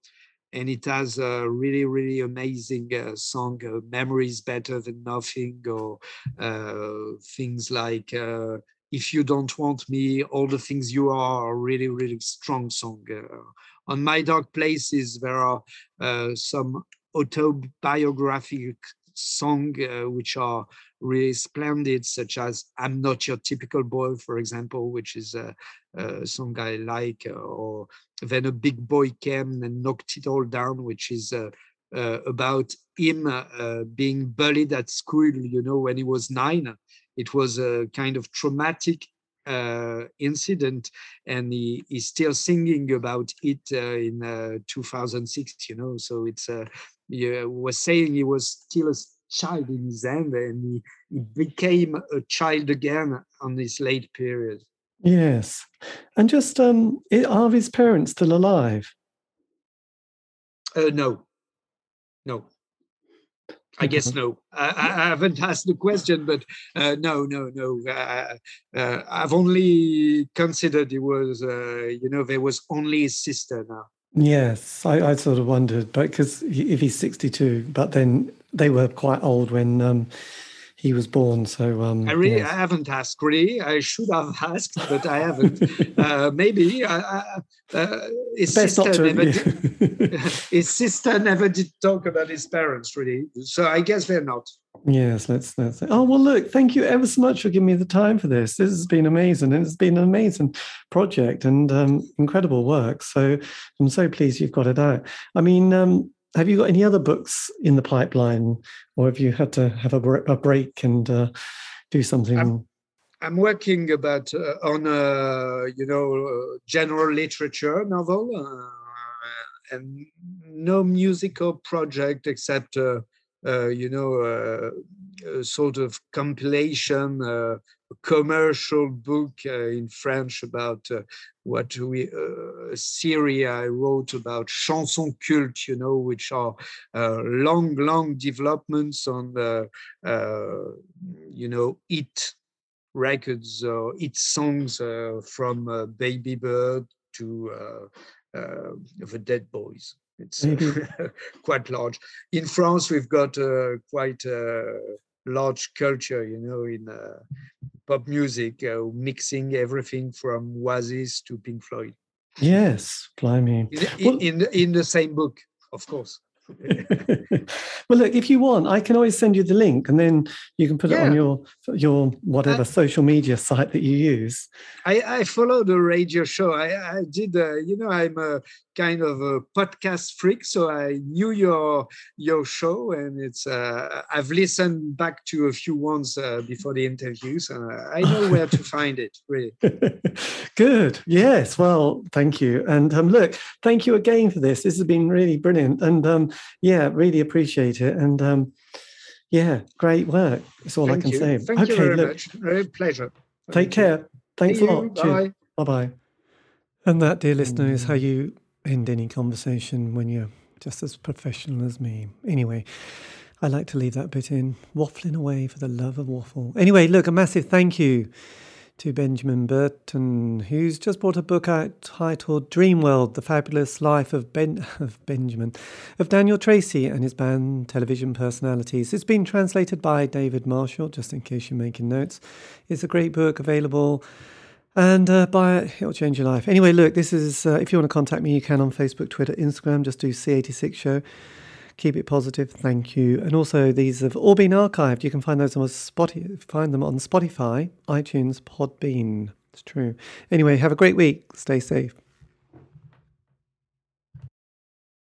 and it has a really really amazing uh, song uh, memories better than nothing or uh, things like uh, if you don't want me all the things you are are really really strong song uh, on my dark places there are uh, some autobiographic song which are really splendid, such as I'm Not Your Typical Boy, for example, which is a, a song I like, uh, or Then a Big Boy Came and Knocked It All Down, which is uh, uh, about him uh, being bullied at school, you know, when he was nine. It was a kind of traumatic uh, incident, and he, he's still singing about it uh, in uh, 2006. You know, so it's uh, he was saying he was still a child in his end, and he, he became a child again on this late period. Yes. And just, um, are his parents still alive? Uh, no. No. I guess no. I, I, haven't asked the question, but uh, no, no, no. Uh, uh, I've only considered it was, uh, you know, there was only his sister now. Yes, I, I sort of wondered, but because if he's 62, but then they were quite old when um, he was born. So um, I really I haven't asked. Really, I should have asked, but I haven't. uh, maybe uh, his sister never. Did, his sister never did talk about his parents. Really, so I guess they're not. Yes, let's let's. Oh well, look, thank you ever so much for giving me the time for this. This has been amazing, and it's been an amazing project and um, incredible work. So I'm so pleased you've got it out. I mean, um, have you got any other books in the pipeline, or have you had to have a, a break and uh, do something? I'm, I'm working about uh, on a you know general literature novel uh, and no musical project except uh, uh, you know a sort of compilation commercial book uh, in French about uh, what we uh, a series I wrote about chanson culte, you know, which are long, long developments on the you know it records or its songs uh, from uh, Baby Bird to uh, The Dead Boys. It's quite large. In France, we've got quite a large culture, you know, in pop music, uh, mixing everything from Oasis to Pink Floyd. Yes, blimey. In, well, in, in the same book, of course. well, look, if you want, I can always send you the link, and then you can put yeah. it on your your whatever social media site that you use. I, I follow the radio show. I, I did, uh, you know, I'm a kind of a podcast freak, so I knew your your show, and it's uh, I've listened back to a few ones uh, before the interviews, and I know where to find it. Really. Good. Yes. Well, thank you, and um, look, thank you again for this. This has been really brilliant, and um, yeah, really appreciate it, and um, yeah, great work. That's all thank I can you. say. Thank okay, you very look, much. Very pleasure. Take care. Thanks See a lot. Bye. Bye bye. And that, dear listener, is how you end any conversation when you're just as professional as me. Anyway, I like to leave that bit in, waffling away for the love of waffle. Anyway, look, a massive thank you to Benjamin Berton, who's just brought a book out titled Dream World: The Fabulous Life of Ben of Benjamin, of Daniel Treacy and his band Television Personalities. It's been translated by David Marshall, just in case you're making notes. It's a great book available and uh, buy it. It'll change your life. Anyway, look, this is, uh, if you want to contact me, you can on Facebook, Twitter, Instagram. Just do C86 Show. Keep it positive. Thank you. And also, these have all been archived. You can find those on Spotify, find them on Spotify, iTunes, Podbean. It's true. Anyway, have a great week. Stay safe.